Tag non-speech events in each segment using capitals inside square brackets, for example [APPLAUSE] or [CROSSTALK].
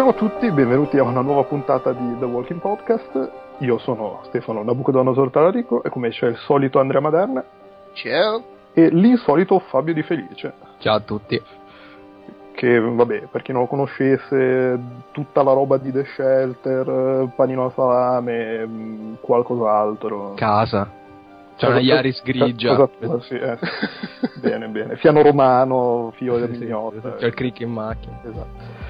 Ciao a tutti, benvenuti a una nuova puntata di The Walking Podcast. Io sono Stefano Nabucodonosor Talarico e come c'è il solito Andrea Maderna Ciao. e l'insolito Fabio Di Felice. Ciao a tutti. Che, vabbè, per chi non lo conoscesse, tutta la roba di The Shelter, panino a salame, mh, qualcos'altro. Casa. C'è una Iaris grigia. tua, sì, eh. [LAUGHS] bene, bene. Fiano romano, fio di Sì, sì, mignotta. C'è il crick in macchina. Esatto.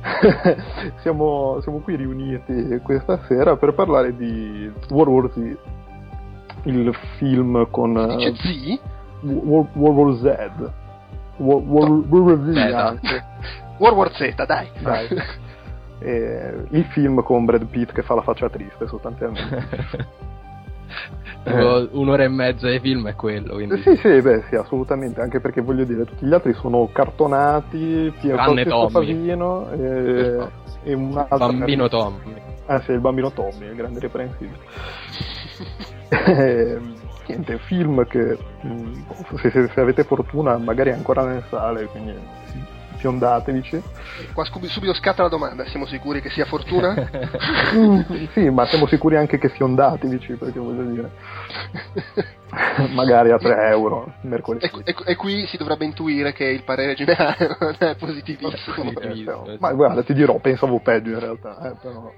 [LAUGHS] siamo, siamo qui riuniti questa sera per parlare di World War Z, il film con Dice eh, Z? World, World War Z. World, World, World War Z Beta. anche. [LAUGHS] World War Z, dai. Dai. [LAUGHS] Eh, il film con Brad Pitt che fa la faccia triste sostanzialmente. Tipo, Un'ora e mezza di film è quello, quindi Eh, Sì, sì, beh, sì, assolutamente, anche perché voglio dire, tutti gli altri sono cartonati, Tranne qualsiasi Tommy. Favino e, e un altro Bambino Tommy. Ah sì, il bambino Tommy, il grande riprensibile. [LAUGHS] Eh, niente, film che mh, se, se- se avete fortuna magari è ancora nelle sale, quindi fiondatevici. Qua subito scatta la domanda, siamo sicuri che sia fortuna? [LAUGHS] Sì, ma siamo sicuri anche che fiondatevici, perché voglio dire, [LAUGHS] magari a 3 euro mercoledì. e, e- e qui si dovrebbe intuire che il parere generale [LAUGHS] non è positivissimo. Eh, però- ma guarda, ti dirò, pensavo peggio in realtà, eh, però...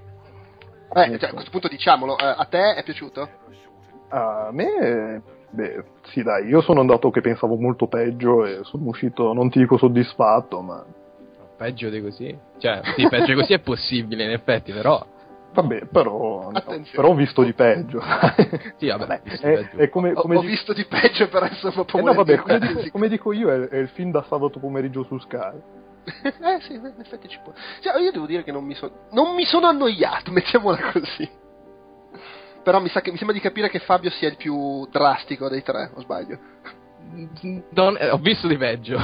Eh, cioè, a questo punto diciamolo, eh, a te è piaciuto? A me, beh, sì dai, io sono andato che pensavo molto peggio e sono uscito, non ti dico soddisfatto, ma Peggio di così? Cioè, sì, peggio di così è possibile in effetti, però... vabbè, però, Attenzione. però ho visto di peggio. [LAUGHS] Sì, vabbè, visto è, peggio. è come, Ho, come ho di- visto di peggio, però insomma, eh, può no, vabbè, come dico, come dico io, è, è il film da sabato pomeriggio su Sky. eh sì, in effetti ci può. Cioè, io devo dire che non mi, so- non mi sono annoiato, [LAUGHS] mettiamola così. Però mi, sa che, mi sembra di capire che Fabio sia il più drastico dei tre, o sbaglio? Non- eh, ho visto di peggio. [LAUGHS] [LAUGHS]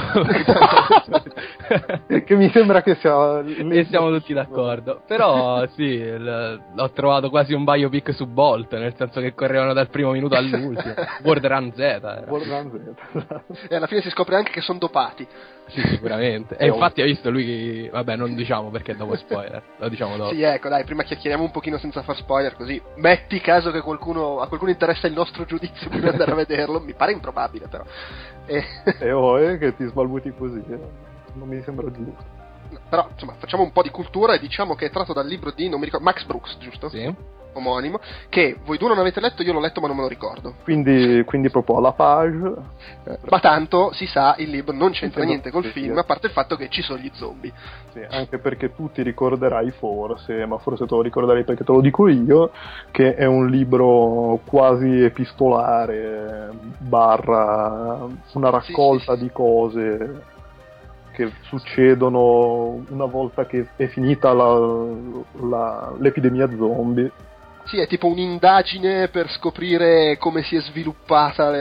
[LAUGHS] Che mi sembra che sia... e siamo tutti d'accordo. Però sì, il- l'ho trovato quasi un biopic su Bolt, nel senso che correvano dal primo minuto all'ultimo. [LAUGHS] World Run Z. era. World Run Z, esatto. E alla fine si scopre anche che sono dopati. Sì, sicuramente. E infatti hai visto lui che... Vabbè, non diciamo perché dopo spoiler. Lo diciamo dopo. Sì, ecco, dai, prima chiacchieriamo un pochino senza far spoiler, così metti caso che qualcuno, a qualcuno interessa il nostro giudizio prima di andare a vederlo. Mi pare improbabile, però. E- [LAUGHS] E oh, eh, che ti sbalbuti così, eh. Non mi sembra giusto. però, insomma, facciamo un po' di cultura e diciamo che è tratto dal libro di, non mi ricordo, Max Brooks, giusto? Sì. Omonimo, che voi due non avete letto, io l'ho letto ma non me lo ricordo. Quindi, quindi proprio alla page... eh, Ma tanto, si sa, il libro non c'entra Sì, niente col sì, film, sì. a parte il fatto che ci sono gli zombie. Sì, anche perché tu ti ricorderai forse, ma forse te lo ricorderai perché te lo dico io, che è un libro quasi epistolare, barra una raccolta sì, sì. di cose che succedono una volta che è finita la- la- l'epidemia zombie. Sì, è tipo un'indagine per scoprire come si è sviluppata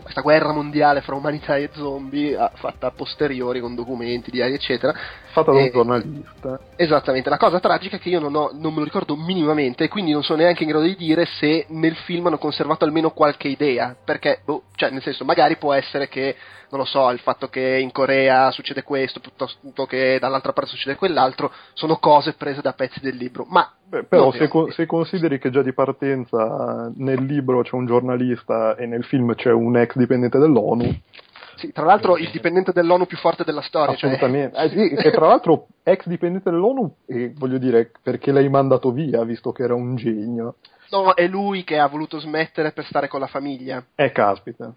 questa guerra mondiale fra umanità e zombie, fatta a posteriori con documenti, diari, eccetera. Fatta da un E- giornalista. Esattamente, la cosa tragica è che io non, ho- non me lo ricordo minimamente e quindi non sono neanche in grado di dire se nel film hanno conservato almeno qualche idea, perché, boh, cioè nel senso, magari può essere che, non lo so, il fatto che in Corea succede questo piuttosto che dall'altra parte succede quell'altro, sono cose prese da pezzi del libro, ma... Beh, però se, ne ho co- idea. se consideri che già di partenza nel libro c'è un giornalista e nel film c'è un ex dipendente dell'ONU, Sì, tra l'altro il dipendente dell'ONU più forte della storia, cioè... Assolutamente. Eh sì, che tra l'altro ex dipendente dell'ONU, e voglio dire, perché l'hai mandato via, visto che era un genio. No, è lui che ha voluto smettere per stare con la famiglia. Eh, caspita.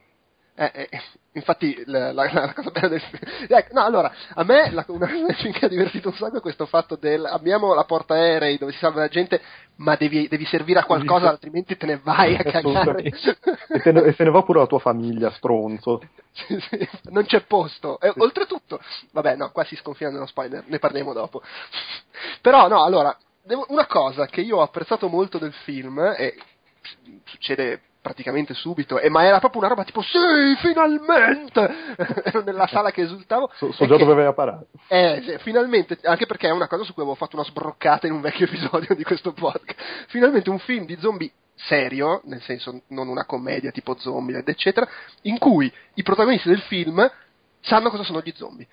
Eh, eh, infatti la, la- la cosa bella del film [LAUGHS] ecco, no allora a me la, una cosa che ha divertito un sacco è questo fatto del abbiamo la porta aerei dove si salva la gente ma devi, devi servire a qualcosa altrimenti te ne vai a cagare. [LAUGHS] E, te ne, e se ne va pure la tua famiglia, stronzo. Sì, sì, non c'è posto e, oltretutto vabbè no qua si sconfina nello spoiler ne parliamo dopo però no allora devo- una cosa che io ho apprezzato molto del film e succede praticamente subito, e, ma era proprio una roba tipo sì, finalmente! [LAUGHS] Ero nella sala che esultavo. So, so già che- dove vai a parare. eh, sì, finalmente, anche perché è una cosa su cui avevo fatto una sbroccata in un vecchio [LAUGHS] episodio di questo podcast. Finalmente un film di zombie serio, nel senso non una commedia tipo zombie, eccetera, in cui i protagonisti del film sanno cosa sono gli zombie.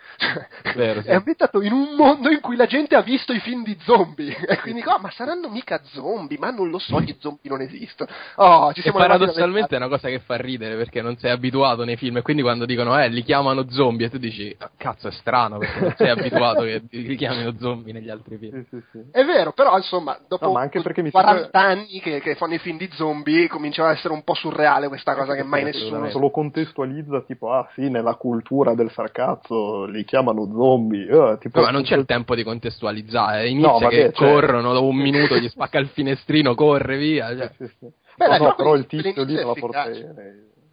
Vero, [LAUGHS] sì. È ambientato in un mondo in cui la gente ha visto i film di zombie. [LAUGHS] E quindi dico, oh, ma saranno mica zombie, ma non lo so, gli zombie non esistono. Oh, ci E siamo levati paradossalmente è una cosa che fa ridere perché non sei abituato nei film e quindi quando dicono eh li chiamano zombie e tu dici "Ah, cazzo è strano perché non sei abituato che [LAUGHS] li chiamino zombie negli altri film. Sì, sì, sì. È vero, però insomma, dopo No, ma anche perché mi 40 sembra- anni che, che fanno i film di zombie, cominciava a essere un po' surreale questa cosa che mai nessuno... assolutamente. lo contestualizza tipo ah sì nella cultura del sarcazzo li chiamano zombie eh, tipo, No, ma non c'è il tempo di contestualizzare, inizia No, vabbè, che certo. corrono, dopo un minuto gli spacca il finestrino, corre via. Sì, Cioè. sì, sì. Beh, No, dai, no, però il tizio lì la porterei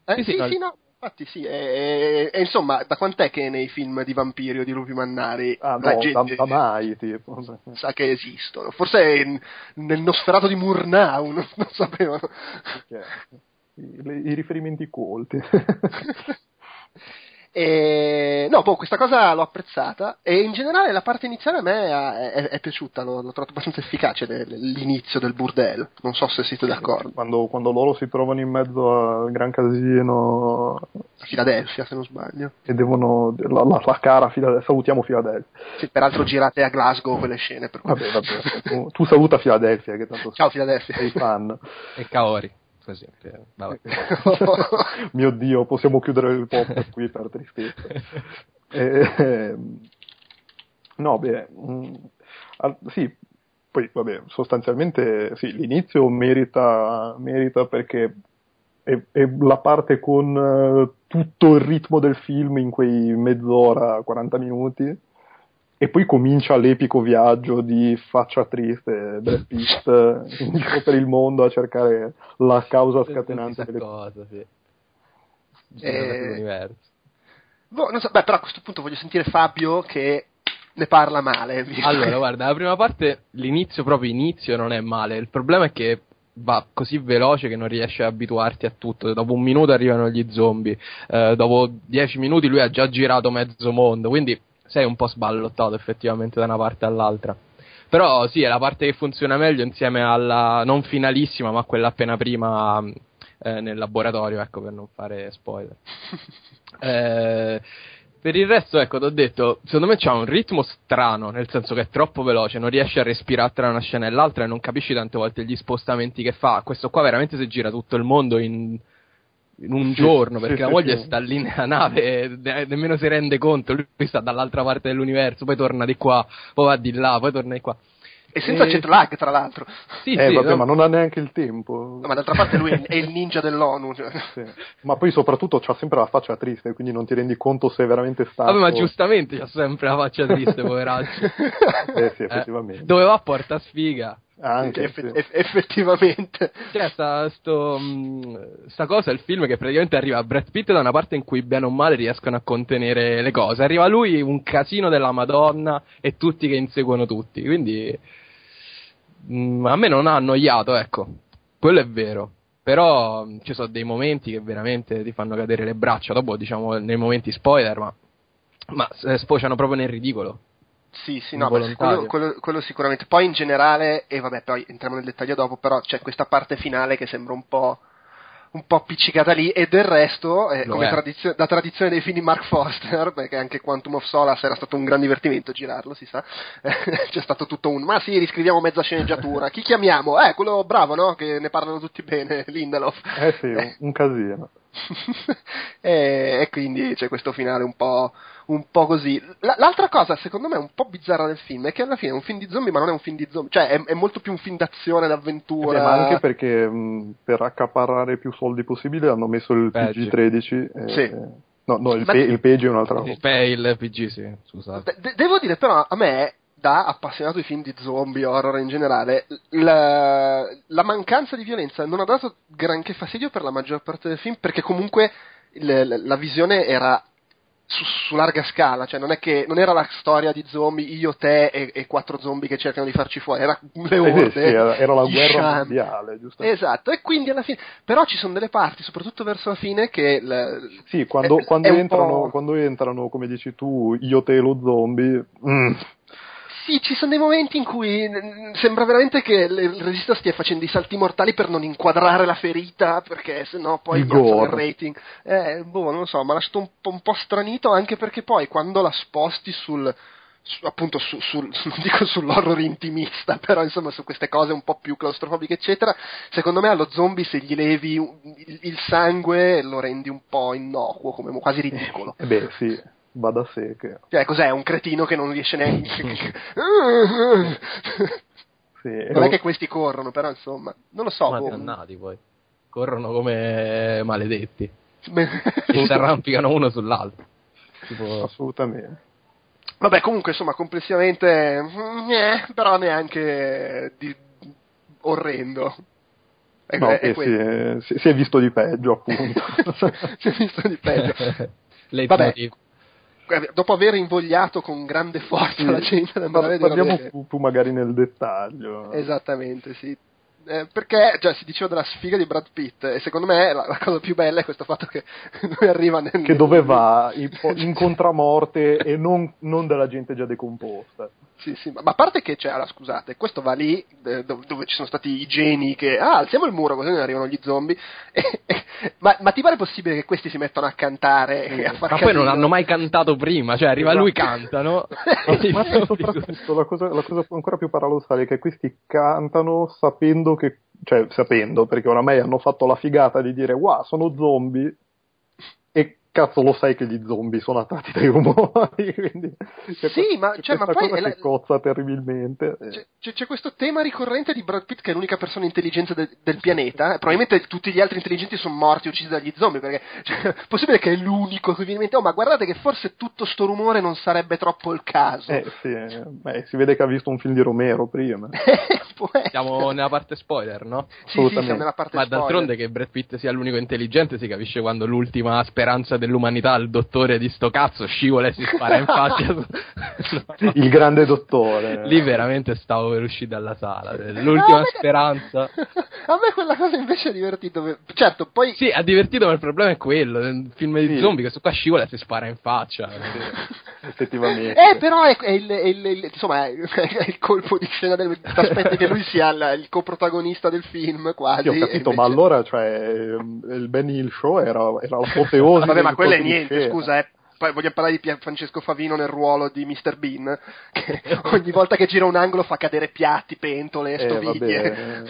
Eh, Sì, sì, sì, sì, no. infatti sì, e, insomma, da quant'è che nei film di vampiri o di lupi mannari ah la no da, gente da mai tipo sa che esistono? Forse in- nel Nosferato di Murnau non, non sapevano. Perché i, le- i riferimenti colti [LAUGHS] E, no, boh, questa cosa l'ho apprezzata e in generale la parte iniziale a me è, è- è piaciuta, l'ho, l'ho trovato abbastanza efficace l- l'inizio del bordello, non so se siete d'accordo. quando, quando loro si trovano in mezzo al gran casino A Filadelfia, se non sbaglio. e devono la, la, la cara Filadelfia salutiamo Filadelfia Sì, peraltro girate a Glasgow quelle scene. Per cui... vabbè vabbè tu, tu saluta Filadelfia che tanto Ciao Filadelfia. sei fan E Kaori, così. vabbè. [LAUGHS] Mio Dio, possiamo chiudere il podcast qui per tristezza. [LAUGHS] Eh, no, beh, mm, al- sì, poi vabbè, sostanzialmente sì, l'inizio merita, merita perché è, è la parte con eh, tutto il ritmo del film in quei mezz'ora, 40 minuti. E poi comincia l'epico viaggio di faccia triste Brad Pitt [LAUGHS] in giro per il mondo a cercare la causa scatenante delle cosa, sì. Eh, L'universo. Boh, non so, beh, però a questo punto voglio sentire Fabio che ne parla male. [LAUGHS] Allora, guarda, la prima parte, l'inizio, proprio inizio, non è male. Il problema è che va così veloce che non riesci a abituarti a tutto. Dopo un minuto arrivano gli zombie, eh, dopo dieci minuti lui ha già girato mezzo mondo, quindi sei un po' sballottato effettivamente da una parte all'altra. Però sì, è la parte che funziona meglio insieme alla non finalissima, ma quella appena prima eh, nel laboratorio, ecco, per non fare spoiler. [LAUGHS] Eh, per il resto, ecco, ti ho detto, secondo me c'ha un ritmo strano, nel senso che è troppo veloce, non riesci a respirare tra una scena e l'altra e non capisci tante volte gli spostamenti che fa. Questo qua veramente si gira tutto il mondo in, in un Sì, giorno, perché sì, la moglie sì. sta lì nella nave e ne- nemmeno si rende conto, lui sta dall'altra parte dell'universo, poi torna di qua, poi va di là, poi torna di qua. E senza Eh, jet lag, tra l'altro. Sì, eh, sì, vabbè, no, ma non ha neanche il tempo. No, ma d'altra parte lui è il ninja dell'ONU. cioè. Sì. Ma poi soprattutto c'ha sempre la faccia triste, quindi non ti rendi conto se è veramente stato. Vabbè, ma giustamente c'ha sempre la faccia triste, poveraccio. [LAUGHS] Eh sì, Eh, effettivamente. dove va porta sfiga. Anche, Eff- sì. eff- effettivamente. C'è sta, sto, mh, sta cosa, il film che praticamente arriva a Brad Pitt da una parte in cui bene o male riescono a contenere le cose. Arriva lui, un casino della Madonna e tutti che inseguono tutti. Quindi mh, a me non ha annoiato, ecco. Quello è vero. Però mh, ci sono dei momenti che veramente ti fanno cadere le braccia. Dopo, diciamo, nei momenti spoiler, ma, ma eh, sfociano proprio nel ridicolo. Sì, sì, no, quello, quello- quello sicuramente. Poi in generale, e vabbè, poi entriamo nel dettaglio dopo, però c'è questa parte finale che sembra un po', un po' appiccicata lì, e del resto, eh, come tradizio- da tradizione dei film di Mark Forster, [LAUGHS] perché anche Quantum of Solace era stato un gran divertimento girarlo, si sa, [LAUGHS] c'è stato tutto un, ma sì, riscriviamo mezza sceneggiatura, chi chiamiamo? Eh, quello bravo, no? Che ne parlano tutti bene, Lindelof. Eh sì, un casino. [LAUGHS] e, e quindi c'è questo finale un po', un po' così. La- l'altra cosa, secondo me, un po' bizzarra del film è che alla fine è un film di zombie, ma non è un film di zombie, cioè è, è molto più un film d'azione, d'avventura. Eh, ma anche perché mh, per accaparrare più soldi possibile hanno messo il Peggi. PG-13. eh, Sì. eh, no, no, il, pe- il PG è un'altra cosa. Il il PG, sì, scusate. De- devo dire, però, a me, da appassionato di film di zombie, horror in generale, la, la mancanza di violenza non ha dato granché fastidio per la maggior parte del film, perché comunque il- la visione era su, su larga scala, cioè non è che non era la storia di zombie, io, te e, e quattro zombie che cercano di farci fuori, era le Eh, orde. sì, era, era la guerra sciami. mondiale, giusto? Esatto, e quindi alla fine, però ci sono delle parti, soprattutto verso la fine, che l- Sì, quando, è- quando è entrano, quando entrano, come dici tu, io te e lo zombie, mm, sì, ci sono dei momenti in cui sembra veramente che il regista stia facendo i salti mortali per non inquadrare la ferita, perché sennò poi Il il rating. Eh, boh, non lo so, mi ha lasciato un po', un po' stranito anche perché poi quando la sposti sul su- appunto su, sul, [LAUGHS] non dico sull'horror intimista, però insomma su queste cose un po' più claustrofobiche eccetera, secondo me allo zombie se gli levi il, il sangue lo rendi un po' innocuo, come quasi ridicolo. Eh beh, sì, va da sé che... Cioè, cos'è? Un cretino che non riesce neanche. [LAUGHS] Sì, non è che questi corrono, però insomma, non lo so. Ma boh. dannati poi. Corrono come maledetti. Beh, Si arrampicano uno sull'altro. Tipo, Assolutamente. Vabbè, comunque, insomma, complessivamente, mm, eh, però neanche di... orrendo. È, No, è questo. si, è, si- è visto di peggio, appunto. [LAUGHS] si è visto di peggio. [LAUGHS] leitmotiv. Dopo aver invogliato con grande forza la gente ad andare a vedere Parliamo più, più magari nel dettaglio. Esattamente, sì. Eh, perché già si diceva della sfiga di Brad Pitt e secondo me la, la cosa più bella è questo fatto che [LAUGHS] lui arriva nel Che dove va? In, in contramorte e non, non della gente già decomposta. Sì, sì, ma, ma a parte che c'è, allora, scusate, questo va lì eh, dove, dove ci sono stati i geni che, ah, alziamo il muro così non arrivano gli zombie, [LAUGHS] ma, ma ti pare possibile che questi si mettano a cantare e a far Ma poi non casino? hanno mai cantato prima, cioè arriva Esatto. lui, cantano. [LAUGHS] Ma, e i ma poi zombie- soprattutto la cosa, la cosa ancora più paradossale è che questi cantano sapendo che, cioè sapendo, perché oramai hanno fatto la figata di dire wow, sono zombie cazzo lo sai che gli zombie sono attratti dai rumori, [LAUGHS] quindi c'è Sì, ma- c'è cioè, ma poi cosa la- cozza terribilmente. C'è, c'è- c'è questo tema ricorrente di Brad Pitt che è l'unica persona intelligente del, del pianeta. e probabilmente tutti gli altri intelligenti sono morti uccisi dagli zombie. Perché [LAUGHS] cioè, è possibile che è l'unico che viene in mente. Oh, ma guardate che forse tutto sto rumore non sarebbe troppo il caso. Eh, sì, eh, beh, si vede che ha visto un film di Romero prima. [LAUGHS] Essere. Siamo nella parte spoiler, no? Sì, sì, assolutamente. siamo nella parte Ma spoiler. d'altronde che Brad Pitt sia l'unico intelligente si capisce quando l'ultima speranza dell'umanità, il dottore di sto cazzo, scivola e si spara in faccia. No. [LAUGHS] Il grande dottore. Lì veramente stavo per uscire dalla sala. L'ultima me- speranza. [LAUGHS] A me quella cosa invece ha divertito. Certo, poi. Sì, ha divertito, ma il problema è quello. Nel film di Sì. zombie, questo qua scivola e si spara in faccia. [LAUGHS] Effettivamente. Eh, però è, è il, è il- il- insomma, è, è il colpo di scena del. Aspetti che lui sia il, il coprotagonista del film, quasi. Sì, ho capito, ma invece- allora cioè, ehm, il Ben Hill Show era, era l'apoteosi. Vabbè, ma del quello è niente, scusa, eh. Poi vogliamo parlare di Pier- Francesco Favino nel ruolo di Mr. Bean, [LAUGHS] che ogni volta che gira un angolo fa cadere piatti, pentole, Eh, stoviglie.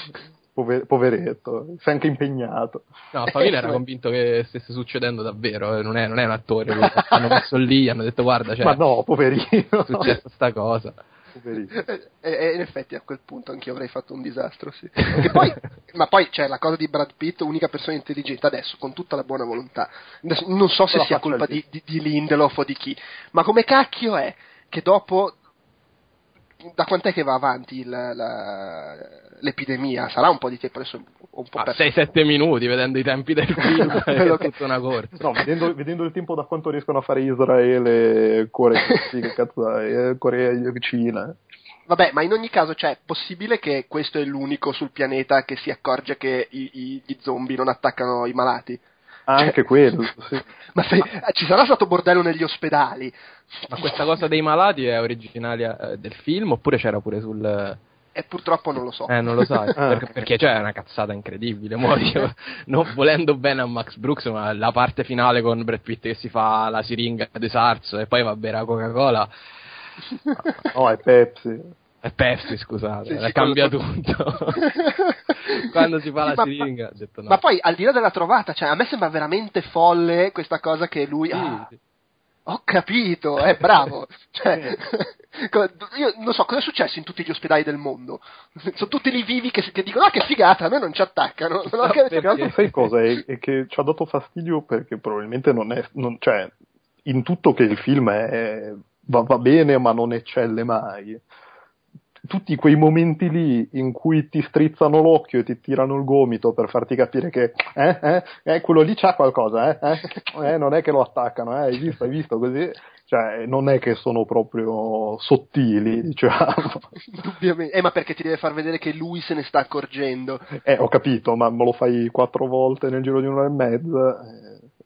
pover- poveretto, si è anche impegnato. No, Favino era convinto che stesse succedendo davvero. eh, Non è, non è un attore. [LAUGHS] Lui. Hanno messo lì, hanno detto, guarda, cioè, ma no, poverino. è successa sta cosa. E, e in effetti a quel punto anch'io avrei fatto un disastro, sì. [LAUGHS] Che poi, ma poi c'è la cosa di Brad Pitt, unica persona intelligente, adesso con tutta la buona volontà. Non so se La sia colpa di, di, di Lindelof o di chi, ma come cacchio è che dopo. Da quant'è che va avanti il- la- l'epidemia? Sarà un po' di tempo adesso un po' perso. 6-7 minuti vedendo i tempi del [LAUGHS] film, è che- tutta una corsa. No, vedendo, vedendo il tempo da quanto riescono a fare Israele, Corea, sì, che cazzo è, Corea e Cina. Vabbè, ma in ogni caso, cioè, è possibile che questo è l'unico sul pianeta che si accorge che i, i- gli zombie non attaccano i malati? Anche quello, [LAUGHS] sì. Ma se- ci sarà stato bordello negli ospedali? Ma questa cosa dei malati è originaria eh, del film oppure c'era pure sul... E purtroppo non lo so. Eh, non lo sai, [LAUGHS] Ah. perché, perché cioè, è una cazzata incredibile. Mo io, [LAUGHS] non volendo bene a Max Brooks, ma la parte finale con Brad Pitt che si fa la siringa di Sarzo e poi va a bere la Coca-Cola No, è Pepsi. È Pepsi, scusate, Sì, eh, sì, cambia quello- tutto. [LAUGHS] Quando si fa la ma- siringa, ho detto no. Ma poi, al di là della trovata, cioè, a me sembra veramente folle questa cosa che lui... Sì, ah, sì. Ho capito, è bravo. [LAUGHS] Cioè, [LAUGHS] io non so cosa è successo in tutti gli ospedali del mondo. Sono tutti lì vivi che, che dicono: Ah, che figata, a me non ci attaccano. No, altro sai cosa? È, è che ci ha dato fastidio perché probabilmente non è. non- cioè, in tutto che il film è, va, va bene, ma non eccelle mai. Tutti quei momenti lì in cui ti strizzano l'occhio e ti tirano il gomito per farti capire che eh, eh, eh, quello lì c'ha qualcosa, eh, eh, eh, non è che lo attaccano, eh, hai visto, hai visto così, cioè non è che sono proprio sottili, diciamo. [LAUGHS] Indubbiamente. Eh, ma perché ti deve far vedere che lui se ne sta accorgendo. Eh, ho capito, ma me lo fai quattro volte nel giro di un'ora e mezza,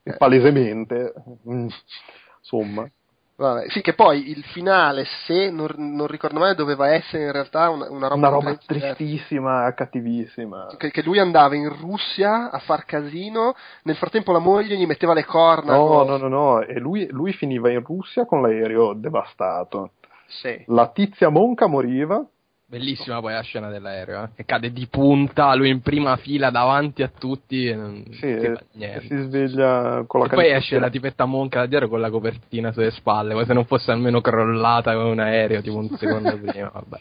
eh, palesemente, mm, insomma. Vabbè, sì, che poi il finale, se non, non ricordo male, doveva essere in realtà una, una roba, Una roba tristissima, cattivissima. che, che lui andava in Russia a far casino, nel frattempo la moglie gli metteva le corna. No, con- no, no, no, e lui, lui finiva in Russia con l'aereo devastato. Sì. La tizia monca moriva, Bellissima poi la scena dell'aereo, eh, che cade di punta, lui in prima fila davanti a tutti e non sì, si e, si sveglia con la E poi esce la tipetta monca da dietro con la copertina sulle spalle, come se non fosse almeno crollata con un aereo tipo un secondo [LAUGHS] prima, vabbè.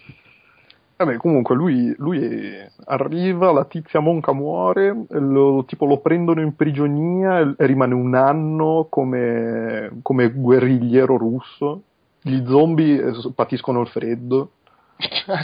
Vabbè, comunque lui, lui arriva, la tizia monca muore, lo, tipo lo prendono in prigionia e rimane un anno come, come guerrigliero russo. Gli zombie eh, patiscono il freddo.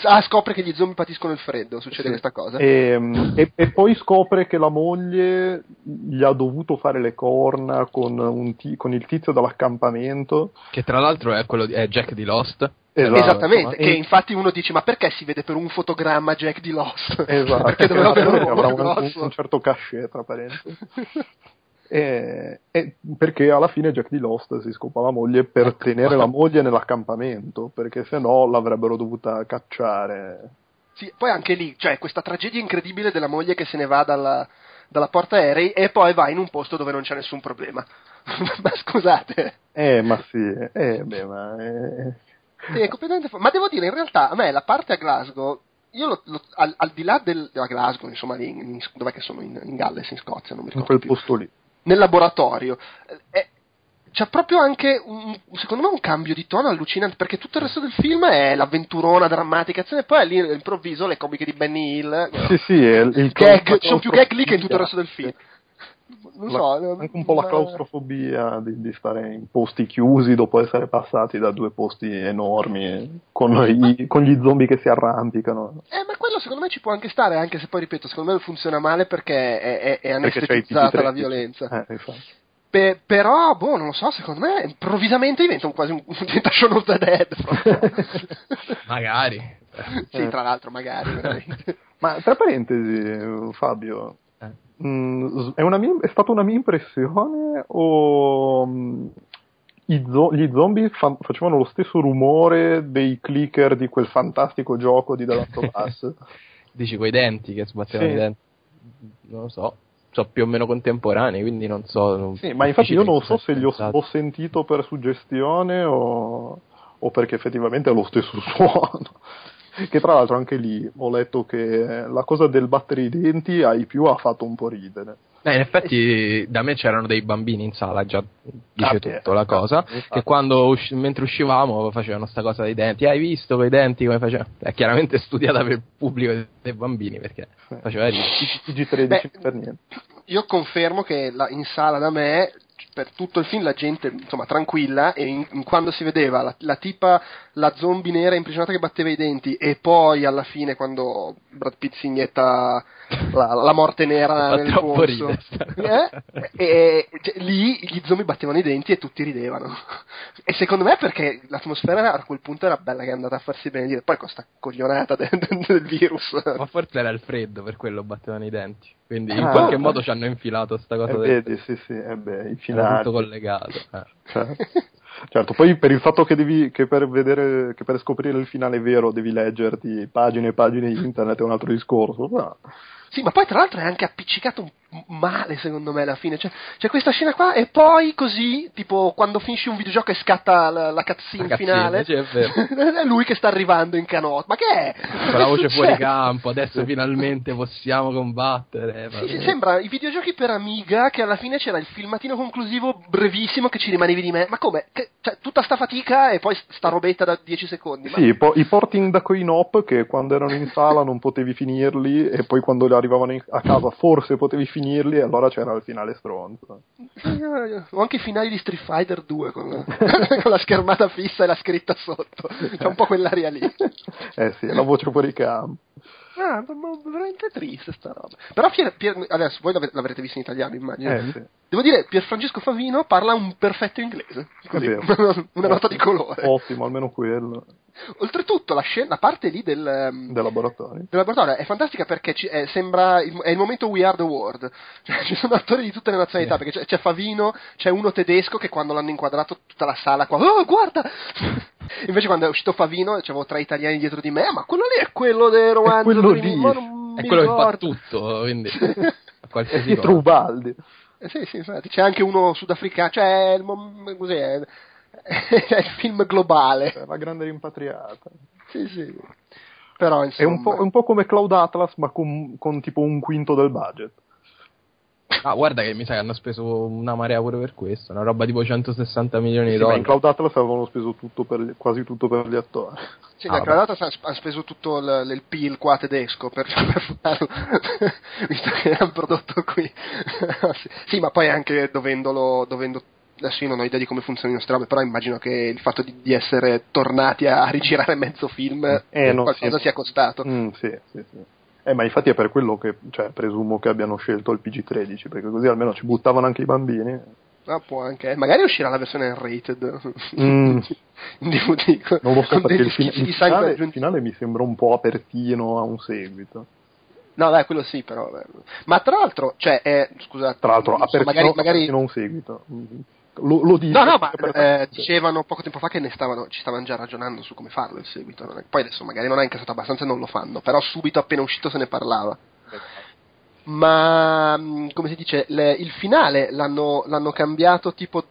Ah, scopre che gli zombie patiscono il freddo, succede Sì. questa cosa. E, e- e poi scopre che la moglie gli ha dovuto fare le corna con, un ti- con il tizio dall'accampamento. Che tra l'altro è quello di è Jack di Lost. Esatto. Esattamente, E- che infatti uno dice ma perché si vede per un fotogramma Jack di Lost? Esatto, [LAUGHS] perché doveva avere un un certo cachet, tra parentesi. [LAUGHS] E, e perché alla fine Jack di Lost si scopa la moglie per tenere la [LAUGHS] moglie nell'accampamento, perché se no l'avrebbero dovuta cacciare. Sì, poi anche lì, cioè questa tragedia incredibile della moglie che se ne va dalla, dalla porta aerei e poi va in un posto dove non c'è nessun problema. [LAUGHS] ma scusate, Eh, ma sì, eh, beh, ma... eh, sì, è completamente fu- Ma devo dire, in realtà, a me la parte a Glasgow, io lo- lo- al, al di là del, della Glasgow, insomma, lì in, in- dov'è che sono? In, in Galles, in Scozia, non mi in ricordo quel più. posto lì. Nel laboratorio. eh, è- c'è proprio anche, un, secondo me, un cambio di tono allucinante, perché tutto il resto del film è l'avventurona, drammatica, e poi lì all'improvviso le comiche di Benny Hill, Sì, sì, è il, il gag, ci sono più gag lì che in tutto il resto del film. Non La- so, anche un po' la claustrofobia di, di stare in posti chiusi dopo essere passati da due posti enormi con, i- con gli zombie che si arrampicano. Eh, ma quello secondo me ci può anche stare, anche se poi ripeto, secondo me funziona male perché è, è, è anestetizzata la 13. violenza. Eh, infatti. Pe- però, boh, non lo so, secondo me improvvisamente diventa un, quasi un, [LAUGHS] diventa Shaun of the Dead. [LAUGHS] Magari. sì, tra l'altro, magari. [LAUGHS] Ma tra parentesi, Fabio, Mh, è, una mia- è stata una mia impressione o i zo- gli zombie fa- facevano lo stesso rumore dei clicker di quel fantastico gioco di The Last of Us? [LAUGHS] Dici quei denti che sbattevano Sì. i denti. Non lo so. Sono più o meno contemporanei, quindi non so. non- Sì, ma infatti io non so se li ho, ho sentito per suggestione o, o perché effettivamente è lo stesso [LAUGHS] suono. [LAUGHS] Che tra l'altro anche lì ho letto che la cosa del battere i denti ai più ha fatto un po' ridere. Eh, in effetti da me c'erano dei bambini in sala, già dice Ah, beh, tutto la cosa, infatti. che quando usci- mentre uscivamo facevano sta cosa dei denti, hai visto quei denti come facevano? È chiaramente [LAUGHS] studiata per il pubblico dei bambini perché faceva ridere. IG13 Beh, per niente. Io confermo che la- in sala da me, per tutto il film, la gente, insomma, tranquilla, e in- in- quando si vedeva la, la tipa, la zombie nera imprigionata che batteva i denti, e poi alla fine, quando Brad Pitt si inietta la, la morte nera nel polso, eh? e, e- cioè, lì gli zombie battevano i denti e tutti ridevano. E secondo me perché l'atmosfera a quel punto era bella che è andata a farsi benedire, poi con sta coglionata de- de- del virus. Ma forse era il freddo, per quello battevano i denti. Quindi in Ah. qualche modo ci hanno infilato sta cosa Eh, del vedi, sì, sì, eh beh, i era finali. tutto collegato. eh. Certo, poi per il fatto che devi, che per vedere, che per scoprire il finale vero devi leggerti pagine e pagine di internet è un altro discorso. ma- Sì, ma poi tra l'altro è anche appiccicato un- male secondo me alla fine. Cioè, c'è questa scena qua e poi così, tipo quando finisci un videogioco e scatta la, la cutscene finale. sì, è vero. [LAUGHS] è lui che sta arrivando in canotto. Ma che è? Con la voce [LAUGHS] fuori Cioè, campo, adesso finalmente possiamo combattere. Sì, sì, sembra i videogiochi per Amiga che alla fine c'era il filmatino conclusivo brevissimo che ci rimanevi di me. Ma come? Che- cioè, tutta sta fatica e poi sta robetta da 10 secondi. Ma- Sì, i po- i porting da coin-op che quando erano in sala non potevi finirli e poi quando arrivavano a casa forse potevi finirli e allora c'era il finale stronzo. Ho anche i finali di Street Fighter 2 con la, [LAUGHS] con la schermata fissa e la scritta sotto. C'è un po' quell'aria lì. Eh sì, la voce fuori campo. Ah, veramente triste sta roba. Però Pier, Pier, adesso voi l'avrete visto in italiano, immagino. Eh, sì. Devo dire, Pier Francesco Favino parla un perfetto inglese. Così, [LAUGHS] una nota di colore. Ottimo, almeno quello. Oltretutto, la, scena, la parte lì del, um, del, laboratorio. del, laboratorio. è fantastica perché ci, è, sembra il, è il momento We Are the World. [LAUGHS] Cioè, ci sono attori di tutte le nazionalità. Yeah. Perché c'è, c'è, Favino, c'è uno tedesco che quando l'hanno inquadrato tutta la sala qua, oh, guarda! [LAUGHS] Invece, quando è uscito Favino, c'avevo tre italiani dietro di me, ah, ma quello lì è quello del romanzo. È quello lì. È quello che fa tutto, quindi. [LAUGHS] qualsiasi Pietro Ubaldi. Eh, sì, sì, infatti, c'è anche uno sudafricano, cioè, il, cos'è, [LAUGHS] è il film globale. La grande rimpatriata. Sì, sì. Però, insomma... È un po', un po come Cloud Atlas, ma con, con tipo un quinto del budget. Ah, guarda che mi sa che hanno speso una marea pure per questo, una roba tipo 160 milioni di sì, dollari. in Cloud Atlas avevano speso tutto gli, quasi tutto per gli attori. Sì, ah, Cloud Atlas ha speso tutto il, il PIL qua tedesco per, [LAUGHS] per farlo, [LAUGHS] visto che è un prodotto qui. [LAUGHS] sì, ma poi anche dovendolo, dovendo adesso io non ho idea di come funzionano queste robe, però immagino che il fatto di, di essere tornati a rigirare mezzo film eh, qualcosa sì. sia costato. Mm, sì, sì, sì. Eh, ma infatti è per quello che cioè, presumo che abbiano scelto il PG-13, perché così almeno ci buttavano anche i bambini. Ah, può anche. Magari uscirà la versione rated mm. [LAUGHS] in DVD. Non lo so, perché il, fin- il, finale, il, finale, mi sembra un po' apertino a un seguito. No, dai, quello sì, però. Ma tra l'altro, cioè, è, scusate. Tra l'altro, apertino, so, magari, magari... un seguito. Lo, lo dico, no, no, ma eh, dicevano poco tempo fa che ne stavano, ci stavano già ragionando su come farlo il seguito. Poi adesso magari non ha incassato abbastanza e non lo fanno, però subito appena uscito se ne parlava. Ma mm, come si dice, le, il finale l'hanno, l'hanno cambiato tipo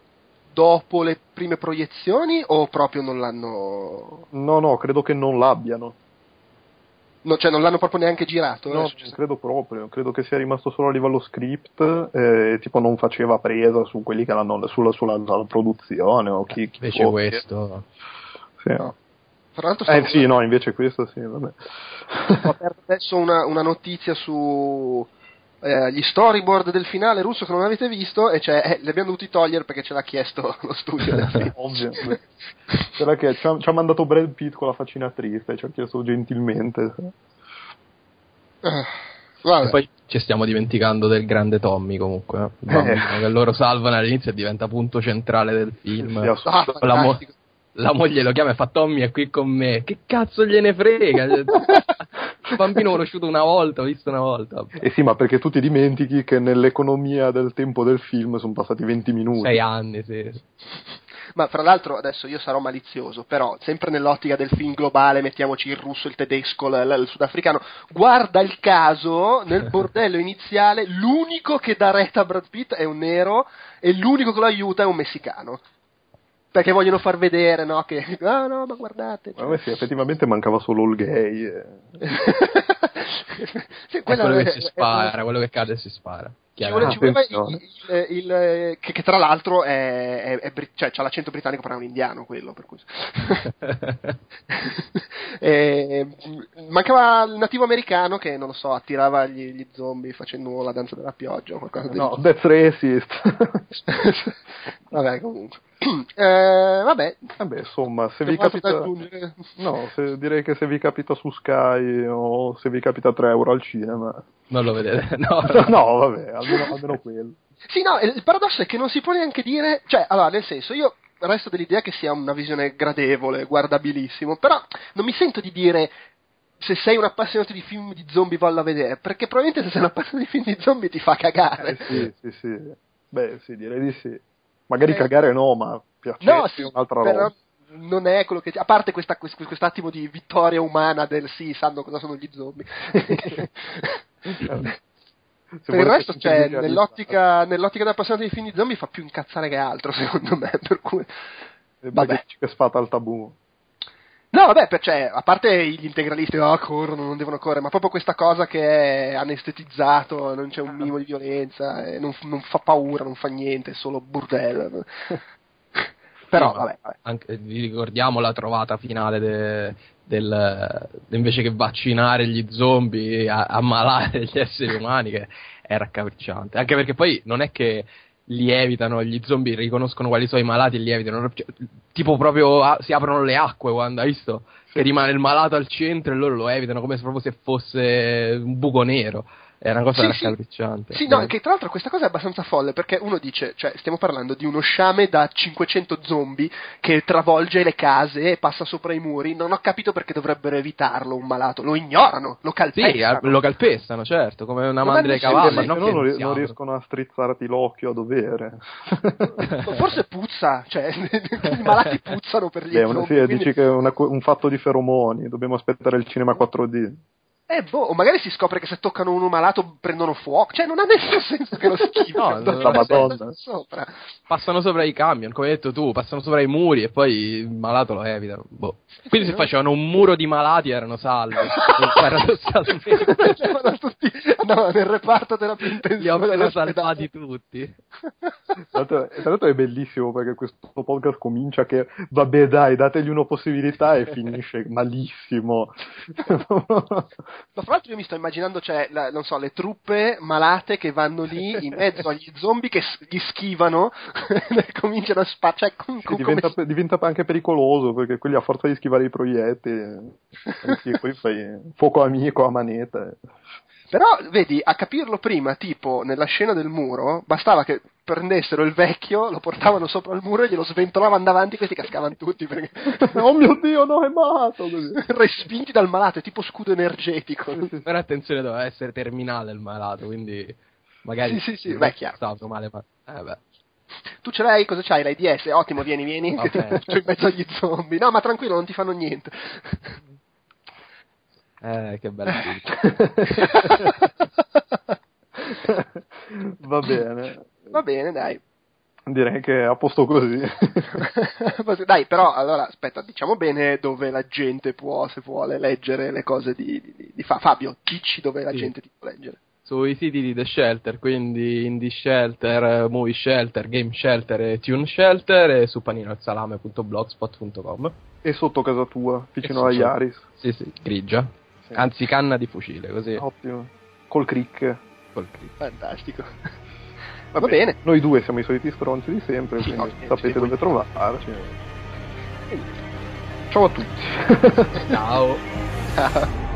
dopo le prime proiezioni o proprio non l'hanno. No, no, credo che non l'abbiano. No, cioè non l'hanno proprio neanche girato? No, credo proprio, credo che sia rimasto solo a livello script e eh, tipo non faceva presa su quelli che l'hanno sulla, sulla, sulla produzione o chi, chi Invece questo... Sì. No. Tra l'altro eh sì, no, invece questo sì, vabbè. Ho aperto adesso una, una notizia su eh, gli storyboard del finale russo che non avete visto e cioè, eh, li abbiamo dovuti togliere perché ce l'ha chiesto [LAUGHS] lo studio. [LAUGHS] Ovvio. Che ci ha, ci ha, mandato Brad Pitt con la faccina triste, ci ha chiesto gentilmente. Uh, e poi ci stiamo dimenticando del grande Tommy comunque, eh. Bambino, che loro salvano all'inizio e diventa punto centrale del film. Sì, ah, la, mo- la, moglie lo chiama e fa Tommy è qui con me, che cazzo gliene frega? [LAUGHS] un bambino conosciuto una volta, ho visto una volta. Eh sì, ma perché tu ti dimentichi che nell'economia del tempo del film sono passati 20 minuti. Sei anni, sì. Ma fra l'altro adesso io sarò malizioso, però sempre nell'ottica del film globale, mettiamoci il russo, il tedesco, l- l- il sudafricano, guarda il caso, nel [LAUGHS] bordello iniziale l'unico che dà retta a Brad Pitt è un nero e l'unico che lo aiuta è un messicano perché vogliono far vedere, no? Che, ah no, ma guardate. Cioè. Ma sì, effettivamente mancava solo il gay. Eh. [LAUGHS] sì, quello che si spara, quello che cade si spara. Ci ci voleva il, il, il, che, che, tra l'altro è, è, è cioè, ha l'accento britannico, però è un indiano quello, per cui. [LAUGHS] [LAUGHS] e, mancava il nativo americano che, non lo so, attirava gli, gli zombie facendo la danza della pioggia o qualcosa del No, that's racist. [LAUGHS] Vabbè, comunque. [CLEARS THROAT] Eh, vabbè. vabbè, insomma, se vi capita. No, se, direi che se vi capita su Sky o se vi capita 3 euro al cinema. Non lo vedete, [LAUGHS] no. no, vabbè, almeno, almeno quello. Sì, no, il paradosso è che non si può neanche dire. Cioè, allora, nel senso, io resto dell'idea che sia una visione gradevole, guardabilissimo, però non mi sento di dire se sei un appassionato di film di zombie valla a vedere, perché probabilmente se sei un appassionato di film di zombie ti fa cagare. Eh sì, sì, sì. Beh, sì, direi di sì. Magari eh, cagare no, ma piacere no, sì, un'altra però roba. Non è quello che. A parte questa, questo, quest'attimo di vittoria umana del sì, sanno cosa sono gli zombie. [LAUGHS] per il resto, cioè, nell'ottica, nell'ottica da appassionato di film di zombie fa più incazzare che altro, [LAUGHS] secondo me. Per cui. Vabbè. Che sfata al tabù. No, vabbè, cioè, a parte gli integralisti, oh, corrono, non devono correre, ma proprio questa cosa che è anestetizzato, non c'è un minimo di violenza, non, non fa paura, non fa niente, è solo burdello. [LAUGHS] Però, sì, vabbè, vabbè. Anche, ricordiamo la trovata finale de, del, invece che vaccinare gli zombie, a, ammalare gli [LAUGHS] esseri umani, che è raccapricciante. Anche perché poi non è che li evitano, gli zombie riconoscono quali sono i malati e li evitano. Cioè, tipo proprio a, si aprono le acque quando hai visto? che rimane il malato al centro e loro lo evitano come se proprio se fosse un buco nero. È una cosa Sì, raccapricciante. Sì, no, Eh. che tra l'altro questa cosa è abbastanza folle perché uno dice, cioè, stiamo parlando di uno sciame da 500 zombie che travolge le case e passa sopra i muri. Non ho capito perché dovrebbero evitarlo un malato. Lo ignorano, lo Sì, calpestano. eh, lo calpestano, certo, come una Non mandria ai cavalli. ma no? no non, non apre. riescono a strizzarti l'occhio a dovere. [LAUGHS] Forse puzza, cioè, [LAUGHS] i malati puzzano per gli Beh, zombie. sì, quindi- dici che è una un fatto di feromoni, dobbiamo aspettare il cinema 4D. Eh, boh, o magari si scopre che se toccano uno malato prendono fuoco. Cioè, non ha nessun [LAUGHS] senso che lo [LAUGHS] schifano. No, no, la Madonna. Sopra. Passano sopra i camion, come hai detto tu, passano sopra i muri e poi il malato lo evitano. Boh. Quindi se no? facevano un muro di malati erano salvi. [LAUGHS] paradossalmente. Tutti, no, nel reparto terapia Li intensiva. avevano dell'ospedale. salvati tutti. Tra l'altro, tra l'altro è bellissimo perché questo podcast comincia che vabbè dai, dategli una possibilità e finisce malissimo. Ma fra l'altro io mi sto immaginando, cioè, la- non so, le truppe malate che vanno lì [LAUGHS] in mezzo agli zombie che gli schivano [LAUGHS] e cominciano a spacciare. Cioè, com- com- diventa, come- diventa anche pericoloso perché quelli a forza di schivare i proiettili [LAUGHS] poi fai fuoco amico a manetta Però, vedi, a capirlo prima, tipo, nella scena del muro, bastava che prendessero il vecchio, lo portavano sopra il muro e glielo sventolavano davanti questi cascavano tutti perché [LAUGHS] oh mio dio no è malato così. respinti dal malato, è tipo scudo energetico. Però attenzione, doveva essere terminale il malato, quindi magari... Sì, sì, sì, beh, chiaro. Stavo male, ma... Eh beh. Tu ce l'hai? Cosa c'hai? L'AIDS? Ottimo, vieni, vieni. Bene. metto [LAUGHS] in mezzo agli zombie. No, ma tranquillo, non ti fanno niente. Eh, che bello. va bene Va bene, dai. direi che è a posto così Dai, però, allora, aspetta, diciamo bene dove la gente può, se vuole, leggere le cose di, di, di Fa- Fabio. Dici dove la Sì. gente ti può leggere. Sui siti di The Shelter, quindi Indie Shelter, Movie Shelter, Game Shelter e Tune Shelter e su paninoalsalame.blogspot.com e sotto casa tua vicino alla sotto- Iaris Sì, sì, grigia. Sì. Anzi, canna di fucile, così. ottimo col crick Col click. Fantastico. Va, Va bene. noi due siamo i soliti stronzi di sempre quindi [LAUGHS] no, sapete dove trovarci ciao a tutti Ciao. [LAUGHS] Ciao.